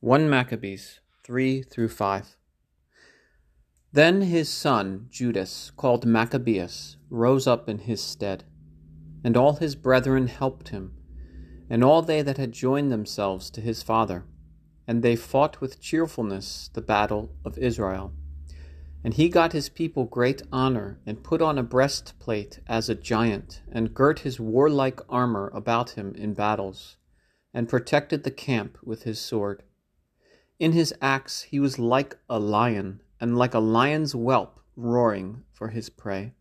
1 Maccabees 3 through 5. Then his son Judas, called Maccabeus, rose up in his stead, and all his brethren helped him, and all they that had joined themselves to his father. And they fought with cheerfulness the battle of Israel. And he got his people great honor, and put on a breastplate as a giant, and girt his warlike armor about him in battles, and protected the camp with his sword. In his acts he was like a lion, and like a lion's whelp roaring for his prey.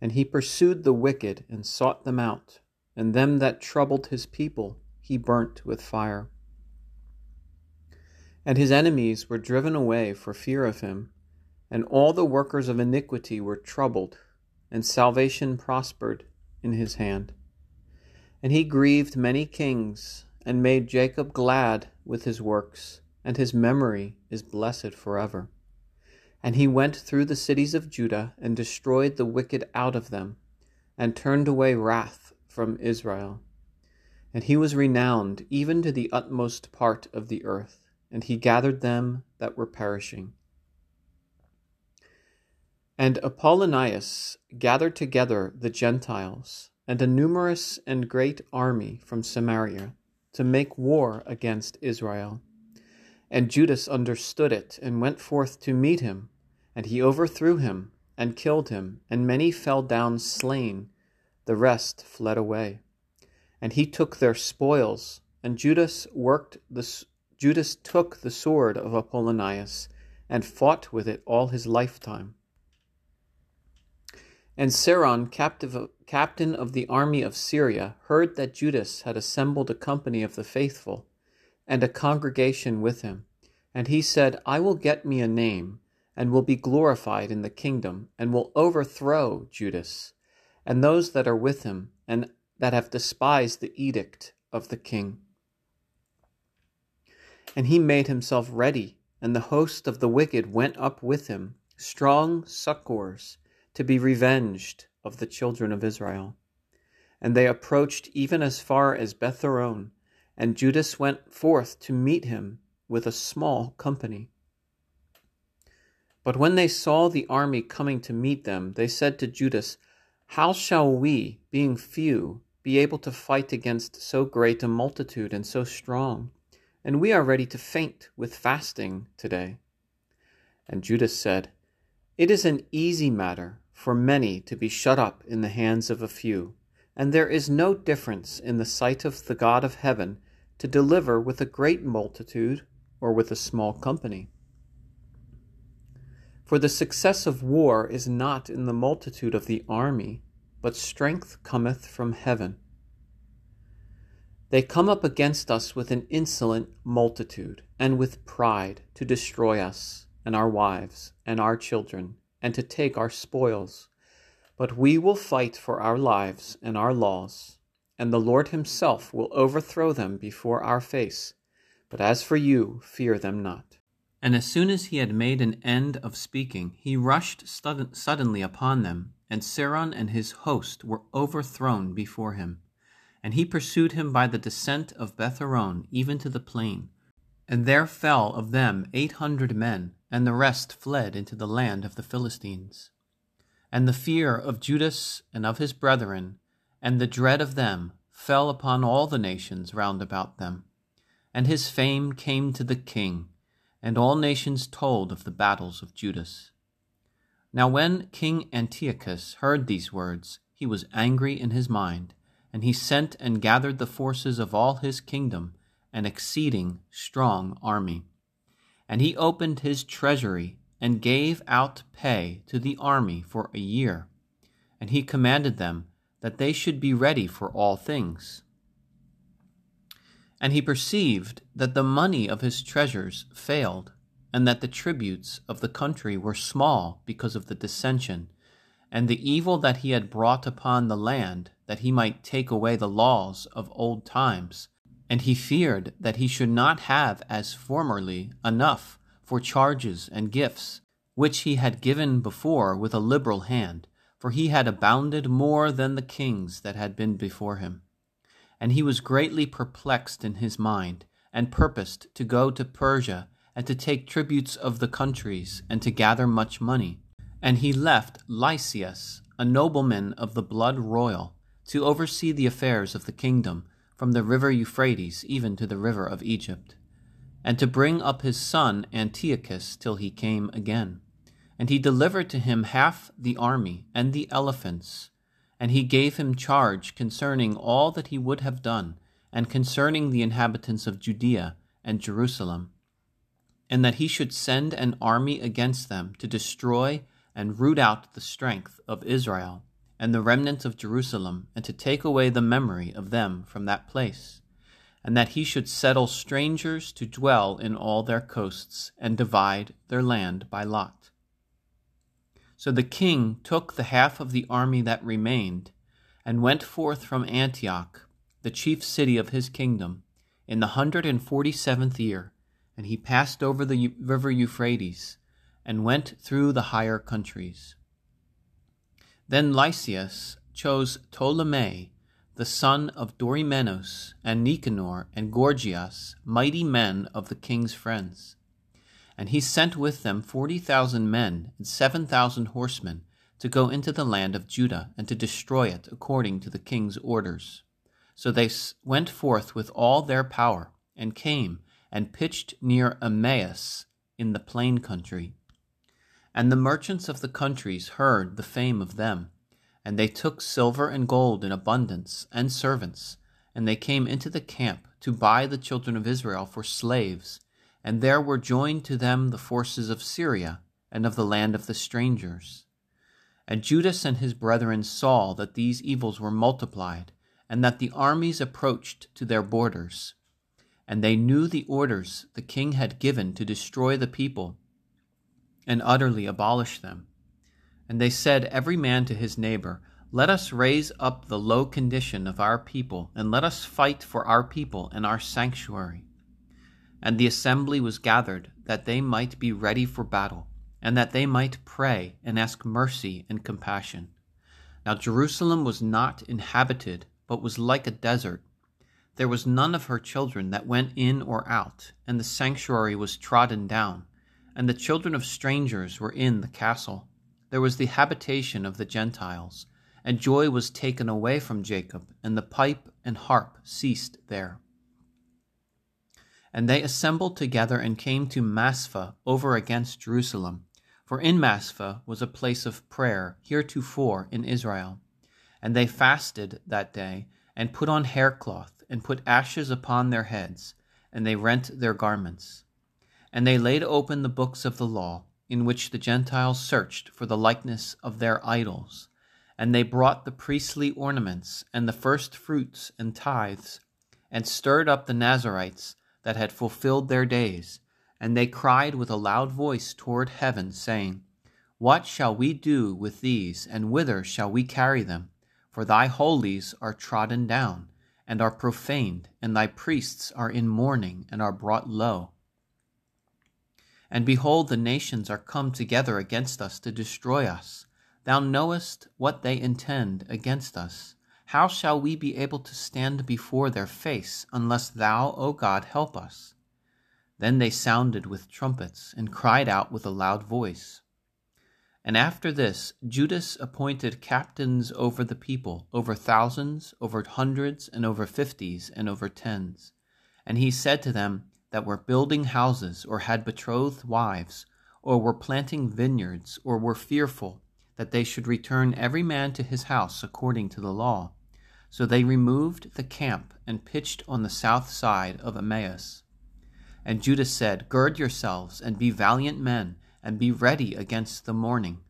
And he pursued the wicked and sought them out, and them that troubled his people he burnt with fire. And his enemies were driven away for fear of him, and all the workers of iniquity were troubled, and salvation prospered in his hand. And he grieved many kings, and made Jacob glad with his works and his memory is blessed forever. And he went through the cities of Judah and destroyed the wicked out of them, and turned away wrath from Israel. And he was renowned even to the utmost part of the earth, and he gathered them that were perishing. And Apollonius gathered together the Gentiles and a numerous and great army from Samaria to make war against Israel. And Judas understood it, and went forth to meet him. And he overthrew him, and killed him, and many fell down slain. The rest fled away. And he took their spoils, and Judas worked the Judas took the sword of Apollonius, and fought with it all his lifetime. And Seron, captive, captain of the army of Syria, heard that Judas had assembled a company of the faithful and a congregation with him. And he said, I will get me a name, and will be glorified in the kingdom, and will overthrow Judas, and those that are with him, and that have despised the edict of the king. And he made himself ready, and the host of the wicked went up with him, strong succors, to be revenged of the children of Israel. And they approached even as far as Betharon, and Judas went forth to meet him with a small company. But when they saw the army coming to meet them, they said to Judas, How shall we, being few, be able to fight against so great a multitude and so strong? And we are ready to faint with fasting today. And Judas said, It is an easy matter for many to be shut up in the hands of a few, and there is no difference in the sight of the God of heaven to deliver with a great multitude or with a small company. For the success of war is not in the multitude of the army, but strength cometh from heaven. They come up against us with an insolent multitude, and with pride, to destroy us, and our wives, and our children, and to take our spoils. But we will fight for our lives and our laws, and the Lord himself will overthrow them before our face. But as for you, fear them not. And as soon as he had made an end of speaking, he rushed suddenly upon them, and Seron and his host were overthrown before him. And he pursued him by the descent of Betharon even to the plain. And there fell of them eight hundred men, and the rest fled into the land of the Philistines. And the fear of Judas and of his brethren, and the dread of them, fell upon all the nations round about them. And his fame came to the king, and all nations told of the battles of Judas. Now when King Antiochus heard these words, he was angry in his mind, and he sent and gathered the forces of all his kingdom, an exceeding strong army. And he opened his treasury, and gave out pay to the army for a year. And he commanded them that they should be ready for all things. And he perceived that the money of his treasures failed, and that the tributes of the country were small because of the dissension, and the evil that he had brought upon the land, that he might take away the laws of old times. And he feared that he should not have, as formerly, enough for charges and gifts, which he had given before with a liberal hand for he had abounded more than the kings that had been before him. And he was greatly perplexed in his mind, and purposed to go to Persia, and to take tributes of the countries, and to gather much money. And he left Lysias, a nobleman of the blood royal, to oversee the affairs of the kingdom, from the river Euphrates even to the river of Egypt, and to bring up his son Antiochus till he came again. And he delivered to him half the army and the elephants, and he gave him charge concerning all that he would have done and concerning the inhabitants of Judea and Jerusalem, and that he should send an army against them to destroy and root out the strength of Israel and the remnant of Jerusalem, and to take away the memory of them from that place, and that he should settle strangers to dwell in all their coasts, and divide their land by lot. So the king took the half of the army that remained, and went forth from Antioch the chief city of his kingdom, in the hundred and forty seventh year, and he passed over the river Euphrates, and went through the higher countries. Then Lysias chose Ptolemy, the son of Dorymenos, and Nicanor, and Gorgias, mighty men of the king's friends. And he sent with them forty thousand men and seven thousand horsemen to go into the land of Judah and to destroy it according to the king's orders. So they went forth with all their power, and came and pitched near Emmaus in the plain country. And the merchants of the countries heard the fame of them, and they took silver and gold in abundance, and servants, and they came into the camp to buy the children of Israel for slaves, and there were joined to them the forces of Syria and of the land of the strangers. And Judas and his brethren saw that these evils were multiplied, and that the armies approached to their borders. And they knew the orders the king had given to destroy the people and utterly abolish them. And they said, every man to his neighbor, Let us raise up the low condition of our people, and let us fight for our people and our sanctuary. And the assembly was gathered, that they might be ready for battle, and that they might pray and ask mercy and compassion. Now Jerusalem was not inhabited but was like a desert. There was none of her children that went in or out, and the sanctuary was trodden down, and the children of strangers were in the castle. There was the habitation of the Gentiles, and joy was taken away from Jacob, and the pipe and harp ceased there. And they assembled together and came to Maspha over against Jerusalem, for in Maspha was a place of prayer heretofore in Israel. And they fasted that day, and put on haircloth, and put ashes upon their heads, and they rent their garments. And they laid open the books of the law, in which the Gentiles searched for the likeness of their idols. And they brought the priestly ornaments, and the first fruits and tithes, and stirred up the Nazarites that had fulfilled their days. And they cried with a loud voice toward heaven, saying, What shall we do with these, and whither shall we carry them? For thy holies are trodden down, and are profaned, and thy priests are in mourning, and are brought low. And behold, the nations are come together against us to destroy us. Thou knowest what they intend against us. How shall we be able to stand before their face, unless thou, O God, help us? Then they sounded with trumpets, and cried out with a loud voice. And after this, Judas appointed captains over the people, over thousands, over hundreds, and over fifties, and over tens. And he said to them that were building houses, or had betrothed wives, or were planting vineyards, or were fearful, that they should return every man to his house according to the law. So they removed the camp and pitched on the south side of Emmaus. And Judas said, Gird yourselves and be valiant men and be ready against the morning,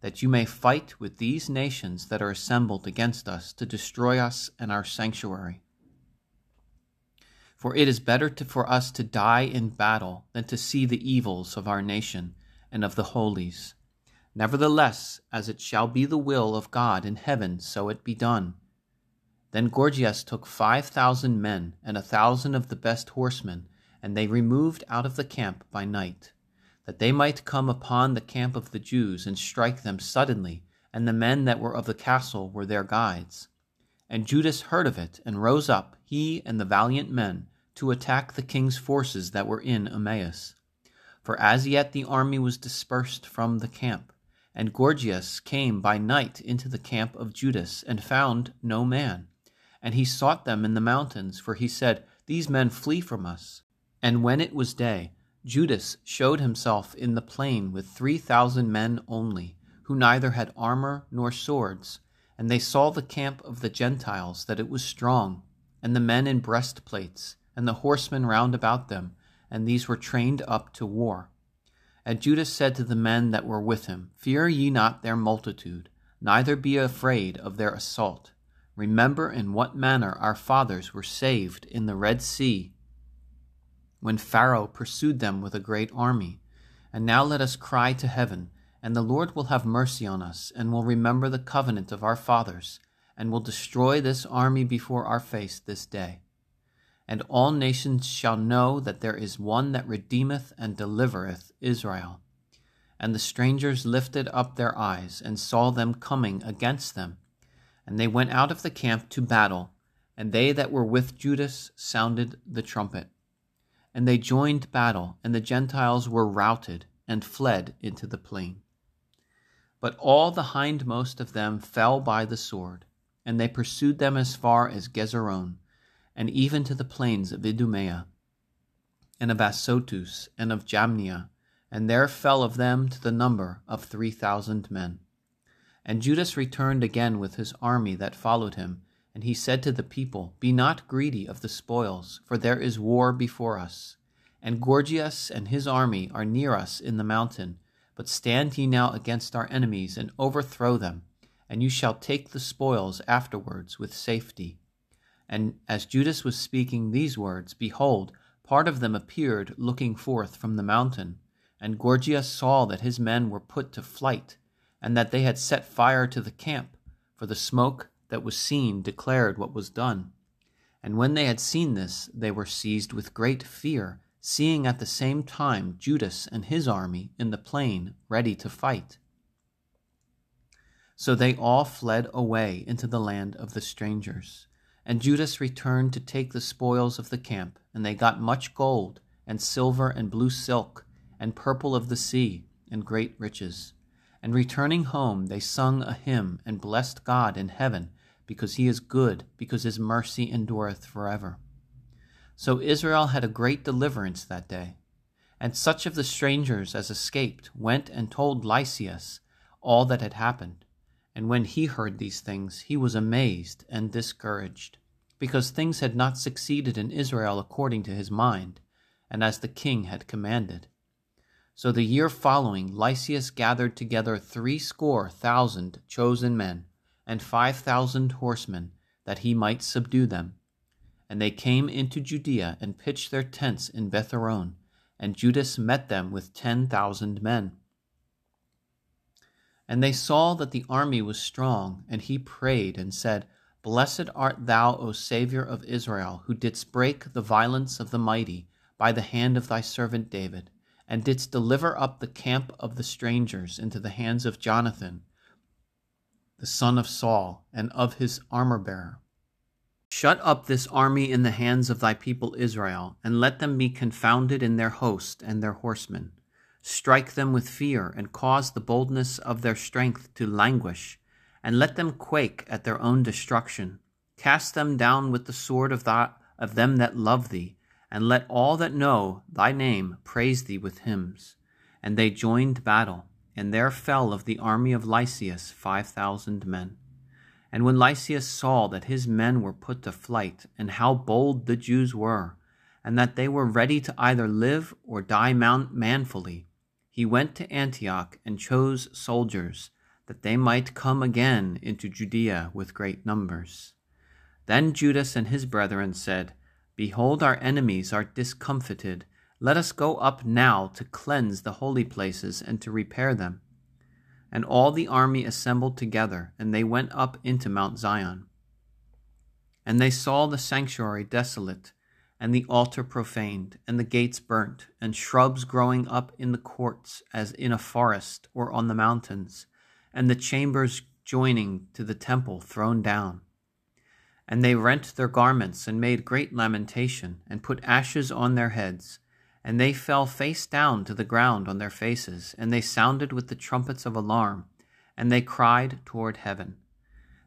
that you may fight with these nations that are assembled against us to destroy us and our sanctuary. For it is better to, for us to die in battle than to see the evils of our nation and of the holies. Nevertheless, as it shall be the will of God in heaven, so it be done. Then Gorgias took five thousand men and a thousand of the best horsemen, and they removed out of the camp by night that they might come upon the camp of the Jews and strike them suddenly, and the men that were of the castle were their guides. And Judas heard of it, and rose up, he and the valiant men, to attack the king's forces that were in Emmaus. For as yet the army was dispersed from the camp, and Gorgias came by night into the camp of Judas and found no man. And he sought them in the mountains, for he said, These men flee from us. And when it was day, Judas showed himself in the plain with three thousand men only, who neither had armor nor swords. And they saw the camp of the Gentiles, that it was strong, and the men in breastplates, and the horsemen round about them, and these were trained up to war. And Judas said to the men that were with him, Fear ye not their multitude, neither be afraid of their assault. Remember in what manner our fathers were saved in the Red Sea, when Pharaoh pursued them with a great army. And now let us cry to heaven, and the Lord will have mercy on us, and will remember the covenant of our fathers, and will destroy this army before our face this day and all nations shall know that there is one that redeemeth and delivereth Israel. And the strangers lifted up their eyes and saw them coming against them. And they went out of the camp to battle, and they that were with Judas sounded the trumpet. And they joined battle, and the Gentiles were routed and fled into the plain. But all the hindmost of them fell by the sword, and they pursued them as far as Gezeron and even to the plains of Idumea, and of Azotus, and of Jamnia, and there fell of them to the number of three thousand men. And Judas returned again with his army that followed him, and he said to the people, Be not greedy of the spoils, for there is war before us. And Gorgias and his army are near us in the mountain. But stand ye now against our enemies, and overthrow them, and you shall take the spoils afterwards with safety. And as Judas was speaking these words, behold, part of them appeared looking forth from the mountain. And Gorgias saw that his men were put to flight, and that they had set fire to the camp, for the smoke that was seen declared what was done. And when they had seen this, they were seized with great fear, seeing at the same time Judas and his army in the plain ready to fight. So they all fled away into the land of the strangers. And Judas returned to take the spoils of the camp, and they got much gold, and silver, and blue silk, and purple of the sea, and great riches. And returning home, they sung a hymn, and blessed God in heaven, because he is good, because his mercy endureth forever. So Israel had a great deliverance that day. And such of the strangers as escaped went and told Lysias all that had happened. And when he heard these things, he was amazed and discouraged, because things had not succeeded in Israel according to his mind, and as the king had commanded. So the year following, Lysias gathered together threescore thousand chosen men, and five thousand horsemen, that he might subdue them. And they came into Judea and pitched their tents in Betharon, and Judas met them with ten thousand men. And they saw that the army was strong, and he prayed and said, Blessed art thou, O Saviour of Israel, who didst break the violence of the mighty by the hand of thy servant David, and didst deliver up the camp of the strangers into the hands of Jonathan, the son of Saul, and of his armor bearer. Shut up this army in the hands of thy people Israel, and let them be confounded in their host and their horsemen. Strike them with fear, and cause the boldness of their strength to languish, and let them quake at their own destruction. Cast them down with the sword of, that, of them that love thee, and let all that know thy name praise thee with hymns. And they joined battle, and there fell of the army of Lysias five thousand men. And when Lysias saw that his men were put to flight, and how bold the Jews were, and that they were ready to either live or die manfully, he went to Antioch and chose soldiers, that they might come again into Judea with great numbers. Then Judas and his brethren said, Behold, our enemies are discomfited. Let us go up now to cleanse the holy places and to repair them. And all the army assembled together, and they went up into Mount Zion. And they saw the sanctuary desolate and the altar profaned, and the gates burnt, and shrubs growing up in the courts as in a forest or on the mountains, and the chambers joining to the temple thrown down. And they rent their garments and made great lamentation, and put ashes on their heads. And they fell face down to the ground on their faces, and they sounded with the trumpets of alarm, and they cried toward heaven.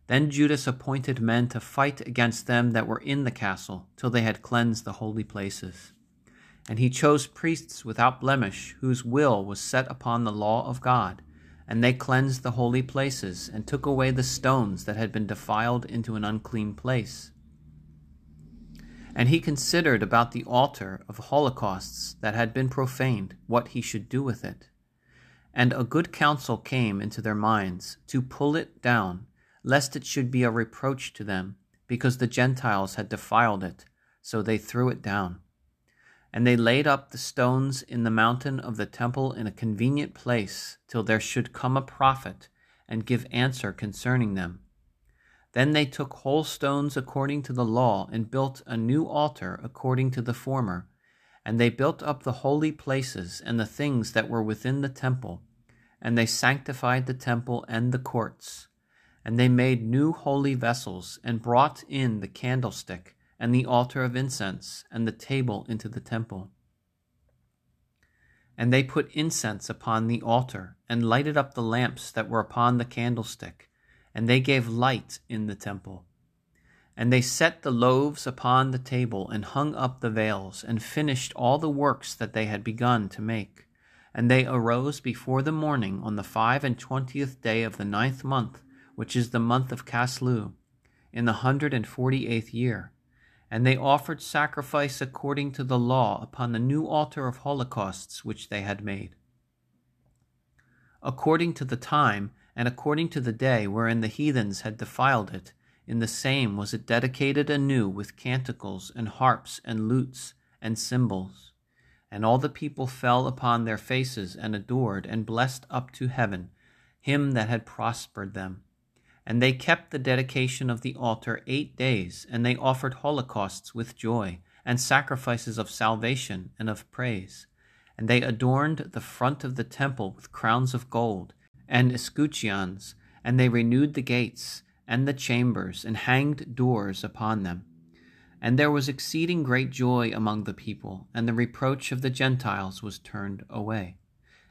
Then Judas appointed men to fight against them that were in the castle, till they had cleansed the holy places. And he chose priests without blemish, whose will was set upon the law of God. And they cleansed the holy places, and took away the stones that had been defiled into an unclean place. And he considered about the altar of holocausts that had been profaned, what he should do with it. And a good counsel came into their minds to pull it down, lest it should be a reproach to them, because the Gentiles had defiled it, so they threw it down. And they laid up the stones in the mountain of the temple in a convenient place, till there should come a prophet, and give answer concerning them. Then they took whole stones according to the law, and built a new altar according to the former. And they built up the holy places and the things that were within the temple, and they sanctified the temple and the courts. And they made new holy vessels, and brought in the candlestick, and the altar of incense, and the table into the temple. And they put incense upon the altar, and lighted up the lamps that were upon the candlestick and they gave light in the temple. And they set the loaves upon the table, and hung up the veils, and finished all the works that they had begun to make. And they arose before the morning on the five and twentieth day of the ninth month, which is the month of Casleu, in the hundred and forty eighth year. And they offered sacrifice according to the law upon the new altar of holocausts which they had made. According to the time, and according to the day wherein the heathens had defiled it, in the same was it dedicated anew with canticles and harps and lutes and cymbals. And all the people fell upon their faces and adored and blessed up to heaven him that had prospered them. And they kept the dedication of the altar eight days, and they offered holocausts with joy, and sacrifices of salvation and of praise. And they adorned the front of the temple with crowns of gold and escutcheons, and they renewed the gates and the chambers, and hanged doors upon them. And there was exceeding great joy among the people, and the reproach of the Gentiles was turned away.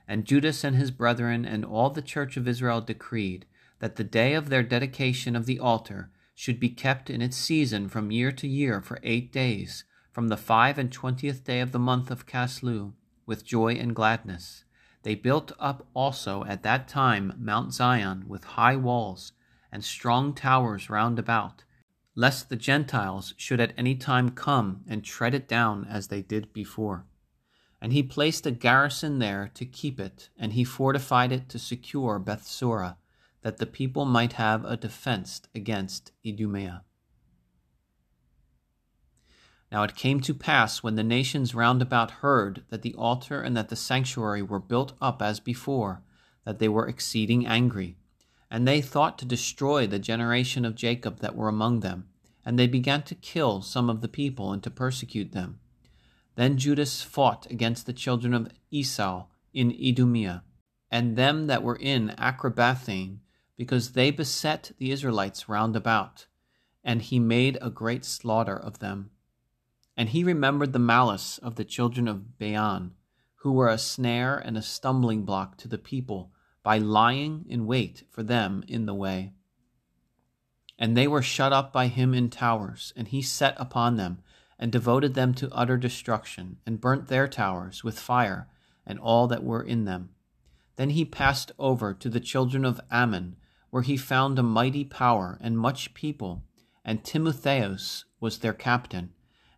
And Judas and his brethren and all the church of Israel decreed that the day of their dedication of the altar should be kept in its season from year to year for eight days, from the five and twentieth day of the month of Casleu, with joy and gladness. They built up also at that time Mount Zion with high walls and strong towers round about, lest the Gentiles should at any time come and tread it down as they did before. And he placed a garrison there to keep it, and he fortified it to secure Bethsura, that the people might have a defense against Idumea. Now it came to pass when the nations round about heard that the altar and that the sanctuary were built up as before, that they were exceeding angry. And they thought to destroy the generation of Jacob that were among them. And they began to kill some of the people and to persecute them. Then Judas fought against the children of Esau in Idumea, and them that were in Acrabathane, because they beset the Israelites round about. And he made a great slaughter of them. And he remembered the malice of the children of Baan, who were a snare and a stumbling block to the people by lying in wait for them in the way. And they were shut up by him in towers, and he set upon them, and devoted them to utter destruction, and burnt their towers with fire, and all that were in them. Then he passed over to the children of Ammon, where he found a mighty power and much people, and Timotheus was their captain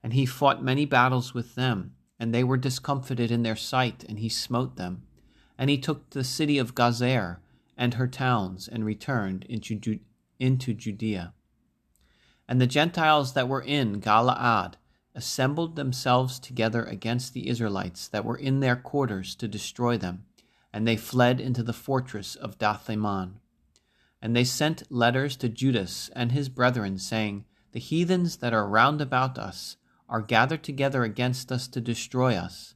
and he fought many battles with them, and they were discomfited in their sight, and he smote them. And he took the city of Gazer and her towns, and returned into, Judea. And the Gentiles that were in Galaad assembled themselves together against the Israelites that were in their quarters to destroy them, and they fled into the fortress of Dathaman. And they sent letters to Judas and his brethren, saying, The heathens that are round about us, are gathered together against us to destroy us,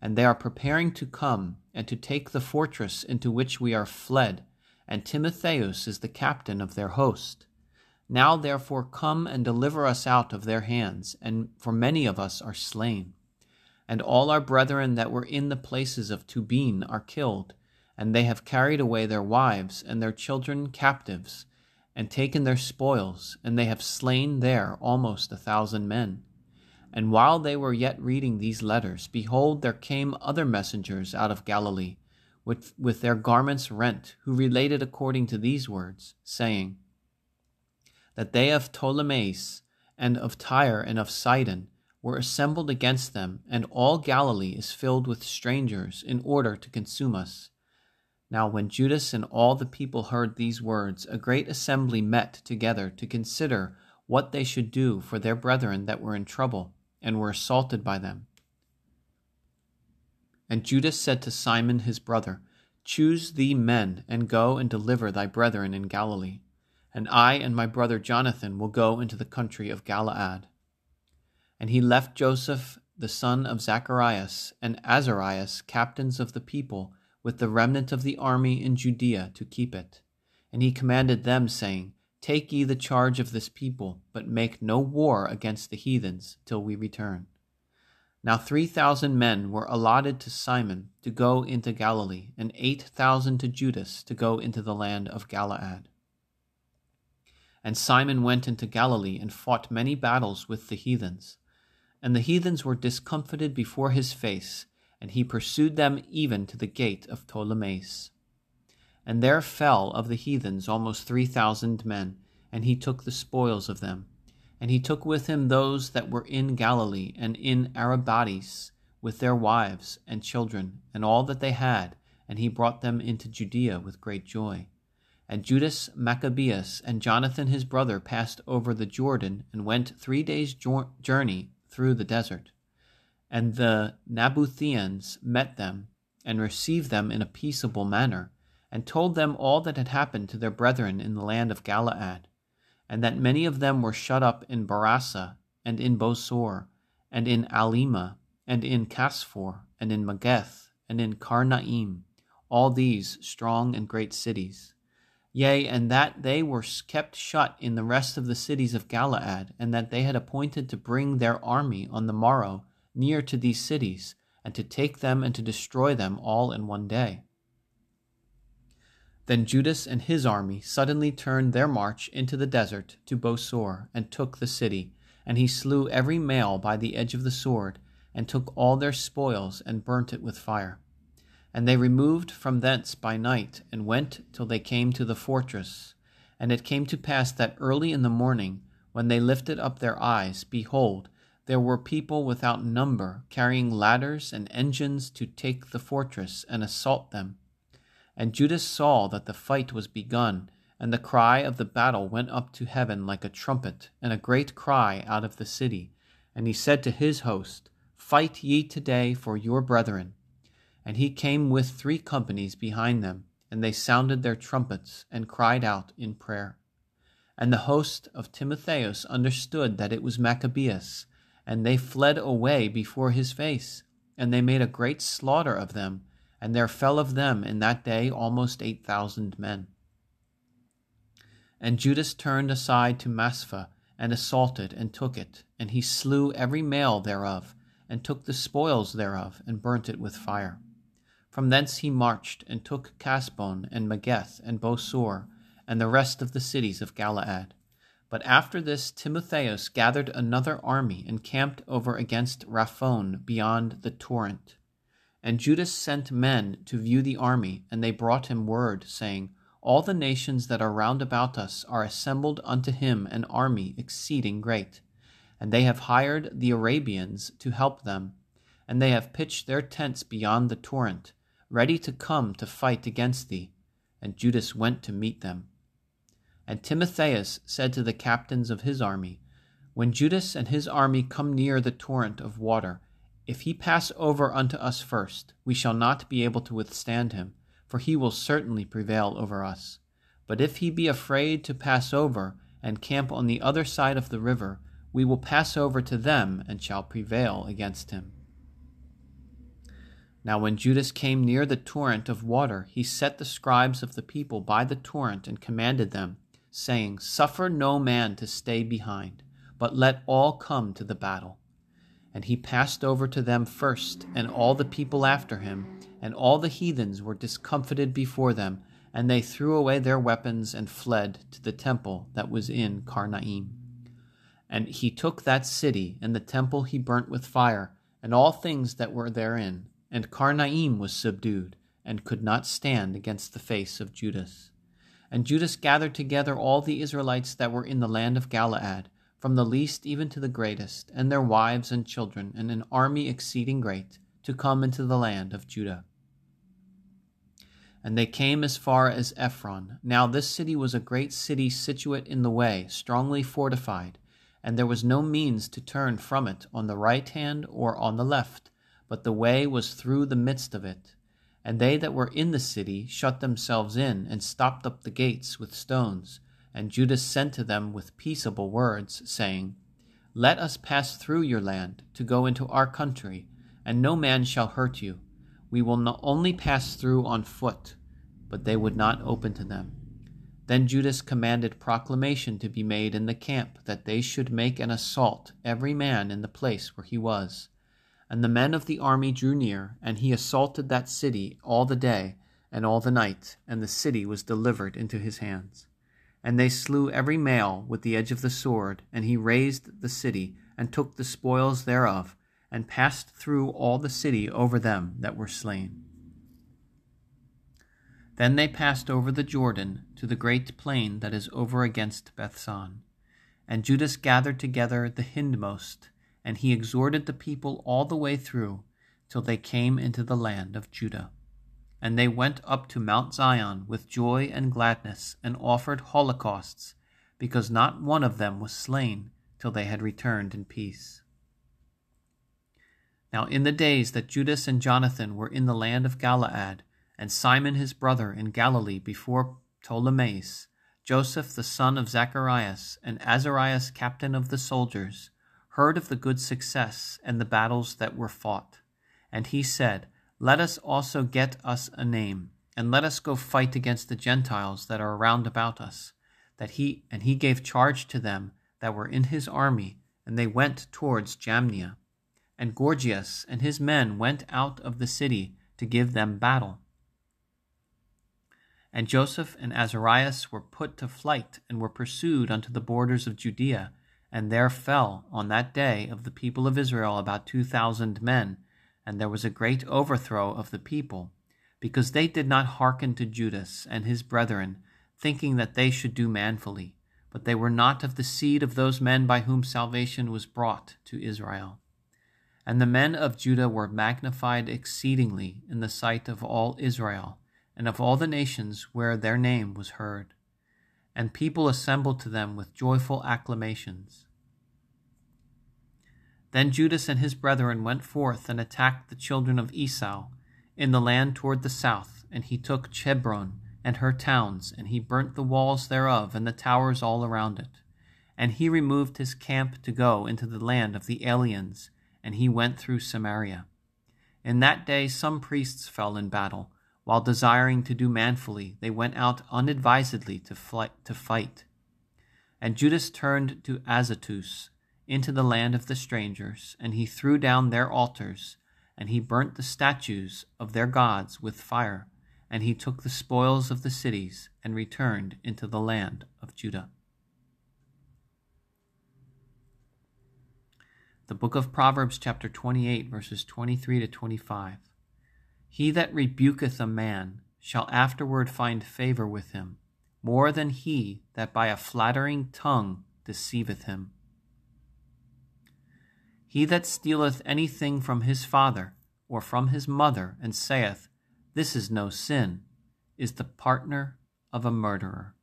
and they are preparing to come and to take the fortress into which we are fled, and Timotheus is the captain of their host. Now therefore come and deliver us out of their hands, and for many of us are slain. And all our brethren that were in the places of Tubin are killed, and they have carried away their wives and their children captives, and taken their spoils, and they have slain there almost a thousand men. And while they were yet reading these letters, behold, there came other messengers out of Galilee, with, with their garments rent, who related according to these words, saying, That they of Ptolemais, and of Tyre, and of Sidon, were assembled against them, and all Galilee is filled with strangers, in order to consume us. Now, when Judas and all the people heard these words, a great assembly met together to consider what they should do for their brethren that were in trouble and were assaulted by them. And Judas said to Simon his brother, Choose thee men, and go and deliver thy brethren in Galilee, and I and my brother Jonathan will go into the country of Galilee. And he left Joseph the son of Zacharias and Azarias captains of the people with the remnant of the army in Judea to keep it. And he commanded them, saying, Take ye the charge of this people, but make no war against the heathens till we return. Now three thousand men were allotted to Simon to go into Galilee, and eight thousand to Judas to go into the land of Galilee. And Simon went into Galilee and fought many battles with the heathens. And the heathens were discomfited before his face, and he pursued them even to the gate of Ptolemais. And there fell of the heathens almost three thousand men, and he took the spoils of them. And he took with him those that were in Galilee and in Arabades, with their wives and children, and all that they had, and he brought them into Judea with great joy. And Judas Maccabeus and Jonathan his brother passed over the Jordan and went three days' journey through the desert. And the Nabutheans met them and received them in a peaceable manner and told them all that had happened to their brethren in the land of Galaad, and that many of them were shut up in Barasa, and in Bosor, and in Alima, and in Casphor, and in Mageth, and in Karnaim, all these strong and great cities. Yea, and that they were kept shut in the rest of the cities of Galaad, and that they had appointed to bring their army on the morrow near to these cities, and to take them and to destroy them all in one day. Then Judas and his army suddenly turned their march into the desert to Bosor and took the city, and he slew every male by the edge of the sword, and took all their spoils and burnt it with fire. And they removed from thence by night, and went till they came to the fortress. And it came to pass that early in the morning, when they lifted up their eyes, behold, there were people without number carrying ladders and engines to take the fortress and assault them. And Judas saw that the fight was begun, and the cry of the battle went up to heaven like a trumpet, and a great cry out of the city. And he said to his host, Fight ye today for your brethren. And he came with three companies behind them, and they sounded their trumpets, and cried out in prayer. And the host of Timotheus understood that it was Maccabeus, and they fled away before his face, and they made a great slaughter of them and there fell of them in that day almost eight thousand men. And Judas turned aside to Maspha, and assaulted, and took it, and he slew every male thereof, and took the spoils thereof, and burnt it with fire. From thence he marched, and took Casbon, and Mageth, and Bosor, and the rest of the cities of Galaad. But after this Timotheus gathered another army, and camped over against Raphon beyond the torrent. And Judas sent men to view the army, and they brought him word, saying, All the nations that are round about us are assembled unto him an army exceeding great. And they have hired the Arabians to help them, and they have pitched their tents beyond the torrent, ready to come to fight against thee. And Judas went to meet them. And Timotheus said to the captains of his army, When Judas and his army come near the torrent of water, if he pass over unto us first, we shall not be able to withstand him, for he will certainly prevail over us. But if he be afraid to pass over, and camp on the other side of the river, we will pass over to them, and shall prevail against him. Now when Judas came near the torrent of water, he set the scribes of the people by the torrent, and commanded them, saying, Suffer no man to stay behind, but let all come to the battle. And he passed over to them first, and all the people after him, and all the heathens were discomfited before them, and they threw away their weapons and fled to the temple that was in Karnaim. And he took that city, and the temple he burnt with fire, and all things that were therein. And Karnaim was subdued, and could not stand against the face of Judas. And Judas gathered together all the Israelites that were in the land of Galaad, from the least even to the greatest, and their wives and children, and an army exceeding great, to come into the land of Judah. And they came as far as Ephron. Now this city was a great city situate in the way, strongly fortified, and there was no means to turn from it on the right hand or on the left, but the way was through the midst of it. And they that were in the city shut themselves in, and stopped up the gates with stones. And Judas sent to them with peaceable words, saying, Let us pass through your land, to go into our country, and no man shall hurt you we will not only pass through on foot, but they would not open to them. Then Judas commanded proclamation to be made in the camp that they should make an assault, every man in the place where he was. And the men of the army drew near, and he assaulted that city all the day and all the night, and the city was delivered into his hands. And they slew every male with the edge of the sword, and he razed the city, and took the spoils thereof, and passed through all the city over them that were slain. Then they passed over the Jordan to the great plain that is over against Bethsan. And Judas gathered together the hindmost, and he exhorted the people all the way through, till they came into the land of Judah. And they went up to Mount Zion with joy and gladness, and offered holocausts, because not one of them was slain till they had returned in peace. Now in the days that Judas and Jonathan were in the land of Galaad, and Simon his brother in Galilee before Ptolemais, Joseph the son of Zacharias, and Azarias captain of the soldiers, heard of the good success and the battles that were fought. And he said, Let us also get us a name, and let us go fight against the Gentiles that are round about us. That he and he gave charge to them that were in his army, and they went towards Jamnia and Gorgias and his men went out of the city to give them battle. And Joseph and Azarias were put to flight and were pursued unto the borders of Judea, and there fell on that day of the people of Israel about two thousand men, and there was a great overthrow of the people, because they did not hearken to Judas and his brethren, thinking that they should do manfully, but they were not of the seed of those men by whom salvation was brought to Israel. And the men of Judah were magnified exceedingly in the sight of all Israel, and of all the nations where their name was heard. And people assembled to them with joyful acclamations. Then Judas and his brethren went forth and attacked the children of Esau in the land toward the south, and he took Chebron and her towns, and he burnt the walls thereof and the towers all around it. And he removed his camp to go into the land of the aliens and he went through Samaria. In that day some priests fell in battle. While desiring to do manfully, they went out unadvisedly to, flight, to fight. And Judas turned to Azotus, into the land of the strangers, and he threw down their altars, and he burnt the statues of their gods with fire, and he took the spoils of the cities, and returned into the land of Judah. The book of Proverbs, chapter 28, verses 23 to 25. He that rebuketh a man shall afterward find favor with him, more than he that by a flattering tongue deceiveth him. He that stealeth anything from his father or from his mother, and saith, This is no sin, is the partner of a murderer.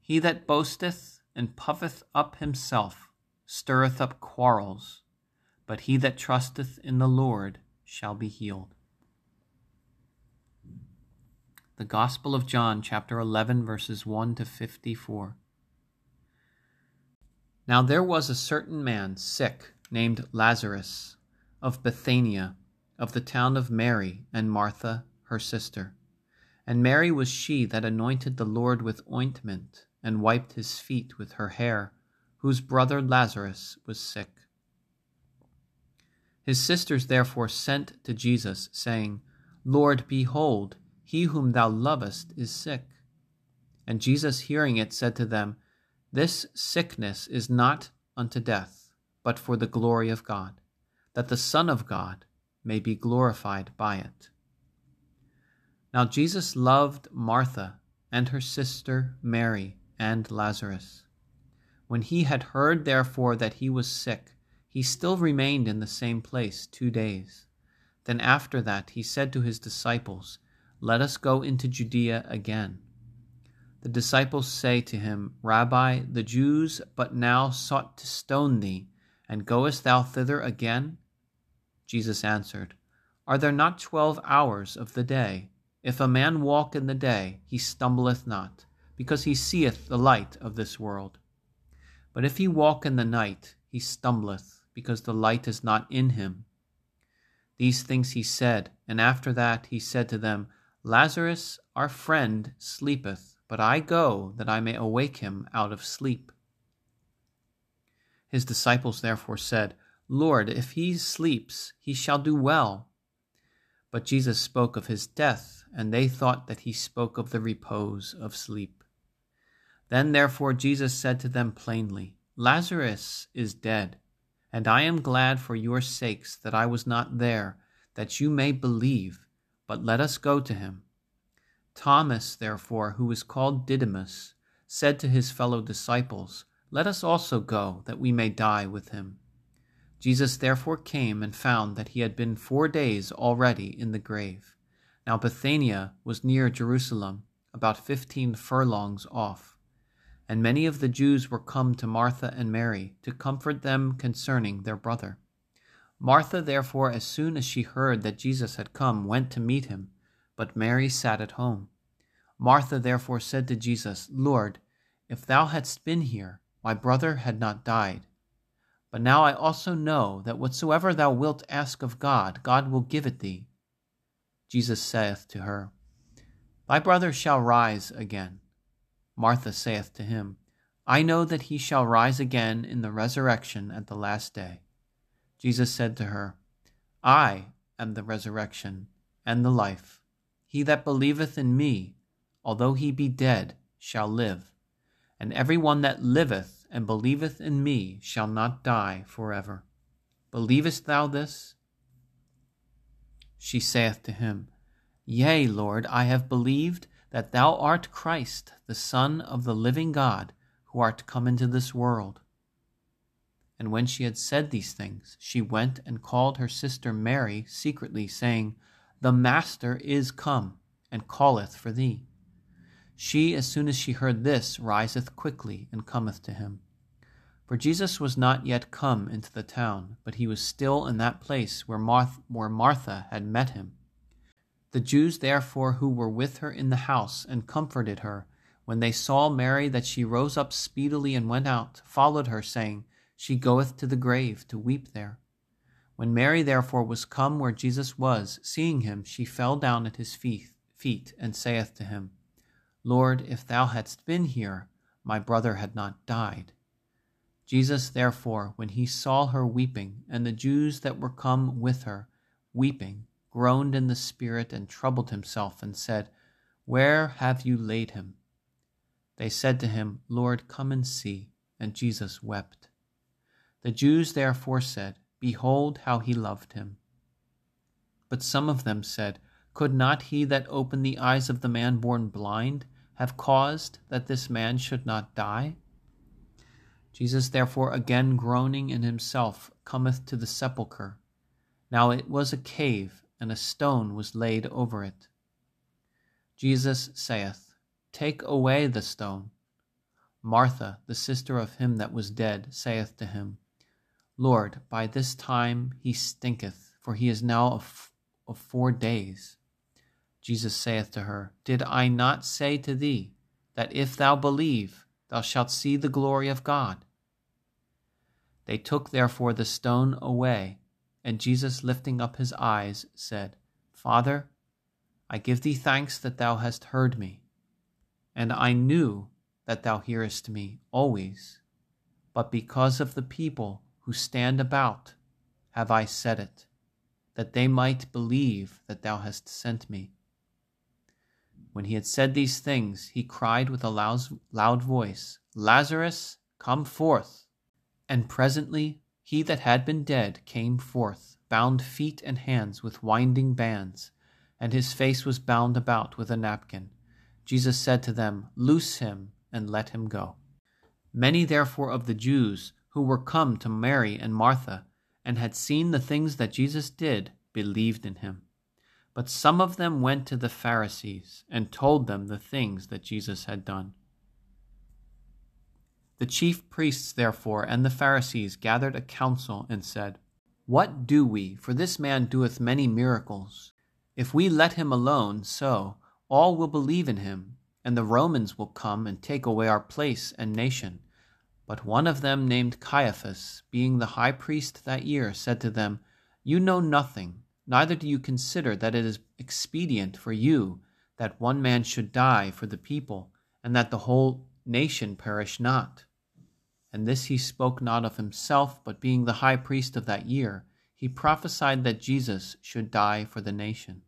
He that boasteth and puffeth up himself stirreth up quarrels, but he that trusteth in the Lord shall be healed. The Gospel of John, chapter 11, verses 1 to 54. Now there was a certain man sick, named Lazarus, of Bethania, of the town of Mary and Martha, her sister. And Mary was she that anointed the Lord with ointment, and wiped his feet with her hair, whose brother Lazarus was sick. His sisters therefore sent to Jesus, saying, Lord, behold, he whom thou lovest is sick. And Jesus, hearing it, said to them, This sickness is not unto death, but for the glory of God, that the Son of God may be glorified by it. Now Jesus loved Martha and her sister Mary and Lazarus. When he had heard therefore that he was sick, he still remained in the same place two days. Then after that he said to his disciples, Let us go into Judea again. The disciples say to him, Rabbi, the Jews but now sought to stone thee, and goest thou thither again? Jesus answered, Are there not twelve hours of the day? If a man walk in the day, he stumbleth not, because he seeth the light of this world. But if he walk in the night, he stumbleth, because the light is not in him. These things he said, and after that he said to them, Lazarus, our friend, sleepeth, but I go that I may awake him out of sleep. His disciples therefore said, Lord, if he sleeps, he shall do well. But Jesus spoke of his death, and they thought that he spoke of the repose of sleep. Then therefore Jesus said to them plainly, Lazarus is dead, and I am glad for your sakes that I was not there, that you may believe, but let us go to him. Thomas, therefore, who is called Didymus, said to his fellow disciples, Let us also go, that we may die with him. Jesus therefore came and found that he had been four days already in the grave. Now Bethania was near Jerusalem, about fifteen furlongs off. And many of the Jews were come to Martha and Mary to comfort them concerning their brother. Martha therefore, as soon as she heard that Jesus had come, went to meet him, but Mary sat at home. Martha therefore said to Jesus, Lord, if thou hadst been here, my brother had not died. But now I also know that whatsoever thou wilt ask of God, God will give it thee. Jesus saith to her, Thy brother shall rise again. Martha saith to him, I know that he shall rise again in the resurrection at the last day. Jesus said to her, I am the resurrection and the life. He that believeth in me, although he be dead, shall live. And every one that liveth and believeth in me shall not die for ever. Believest thou this? She saith to him, Yea, Lord, I have believed that thou art Christ, the Son of the living God, who art come into this world. And when she had said these things, she went and called her sister Mary secretly, saying, The Master is come, and calleth for thee. She, as soon as she heard this, riseth quickly and cometh to him. For Jesus was not yet come into the town, but he was still in that place where, Marth- where Martha had met him. The Jews therefore who were with her in the house and comforted her, when they saw Mary that she rose up speedily and went out, followed her, saying, She goeth to the grave to weep there. When Mary therefore was come where Jesus was, seeing him, she fell down at his feet, and saith to him, Lord, if thou hadst been here, my brother had not died. Jesus, therefore, when he saw her weeping, and the Jews that were come with her weeping, groaned in the spirit and troubled himself, and said, Where have you laid him? They said to him, Lord, come and see. And Jesus wept. The Jews therefore said, Behold how he loved him. But some of them said, Could not he that opened the eyes of the man born blind have caused that this man should not die? Jesus, therefore, again groaning in himself, cometh to the sepulchre. Now it was a cave, and a stone was laid over it. Jesus saith, Take away the stone. Martha, the sister of him that was dead, saith to him, Lord, by this time he stinketh, for he is now of, of four days. Jesus saith to her, Did I not say to thee, that if thou believe, thou shalt see the glory of God? They took therefore the stone away, and Jesus lifting up his eyes said, Father, I give thee thanks that thou hast heard me. And I knew that thou hearest me always, but because of the people who stand about have I said it, that they might believe that thou hast sent me. When he had said these things, he cried with a loud, voice, Lazarus, come forth. And presently he that had been dead came forth, bound feet and hands with winding bands, and his face was bound about with a napkin. Jesus said to them, Loose him and let him go. Many therefore of the Jews who were come to Mary and Martha, and had seen the things that Jesus did, believed in him. But some of them went to the Pharisees and told them the things that Jesus had done. The chief priests, therefore, and the Pharisees gathered a council and said, What do we? For this man doeth many miracles. If we let him alone so, all will believe in him, and the Romans will come and take away our place and nation. But one of them, named Caiaphas, being the high priest that year, said to them, You know nothing, neither do you consider that it is expedient for you that one man should die for the people, and that the whole nation perish not. And this he spoke not of himself, but being the high priest of that year, he prophesied that Jesus should die for the nation.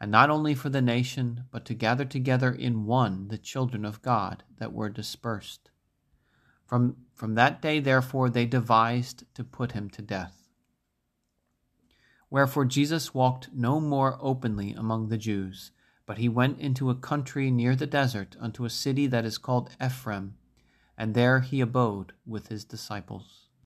And not only for the nation, but to gather together in one the children of God that were dispersed. From, from that day, therefore, they devised to put him to death. Wherefore Jesus walked no more openly among the Jews but he went into a country near the desert unto a city that is called Ephraim, and there he abode with his disciples.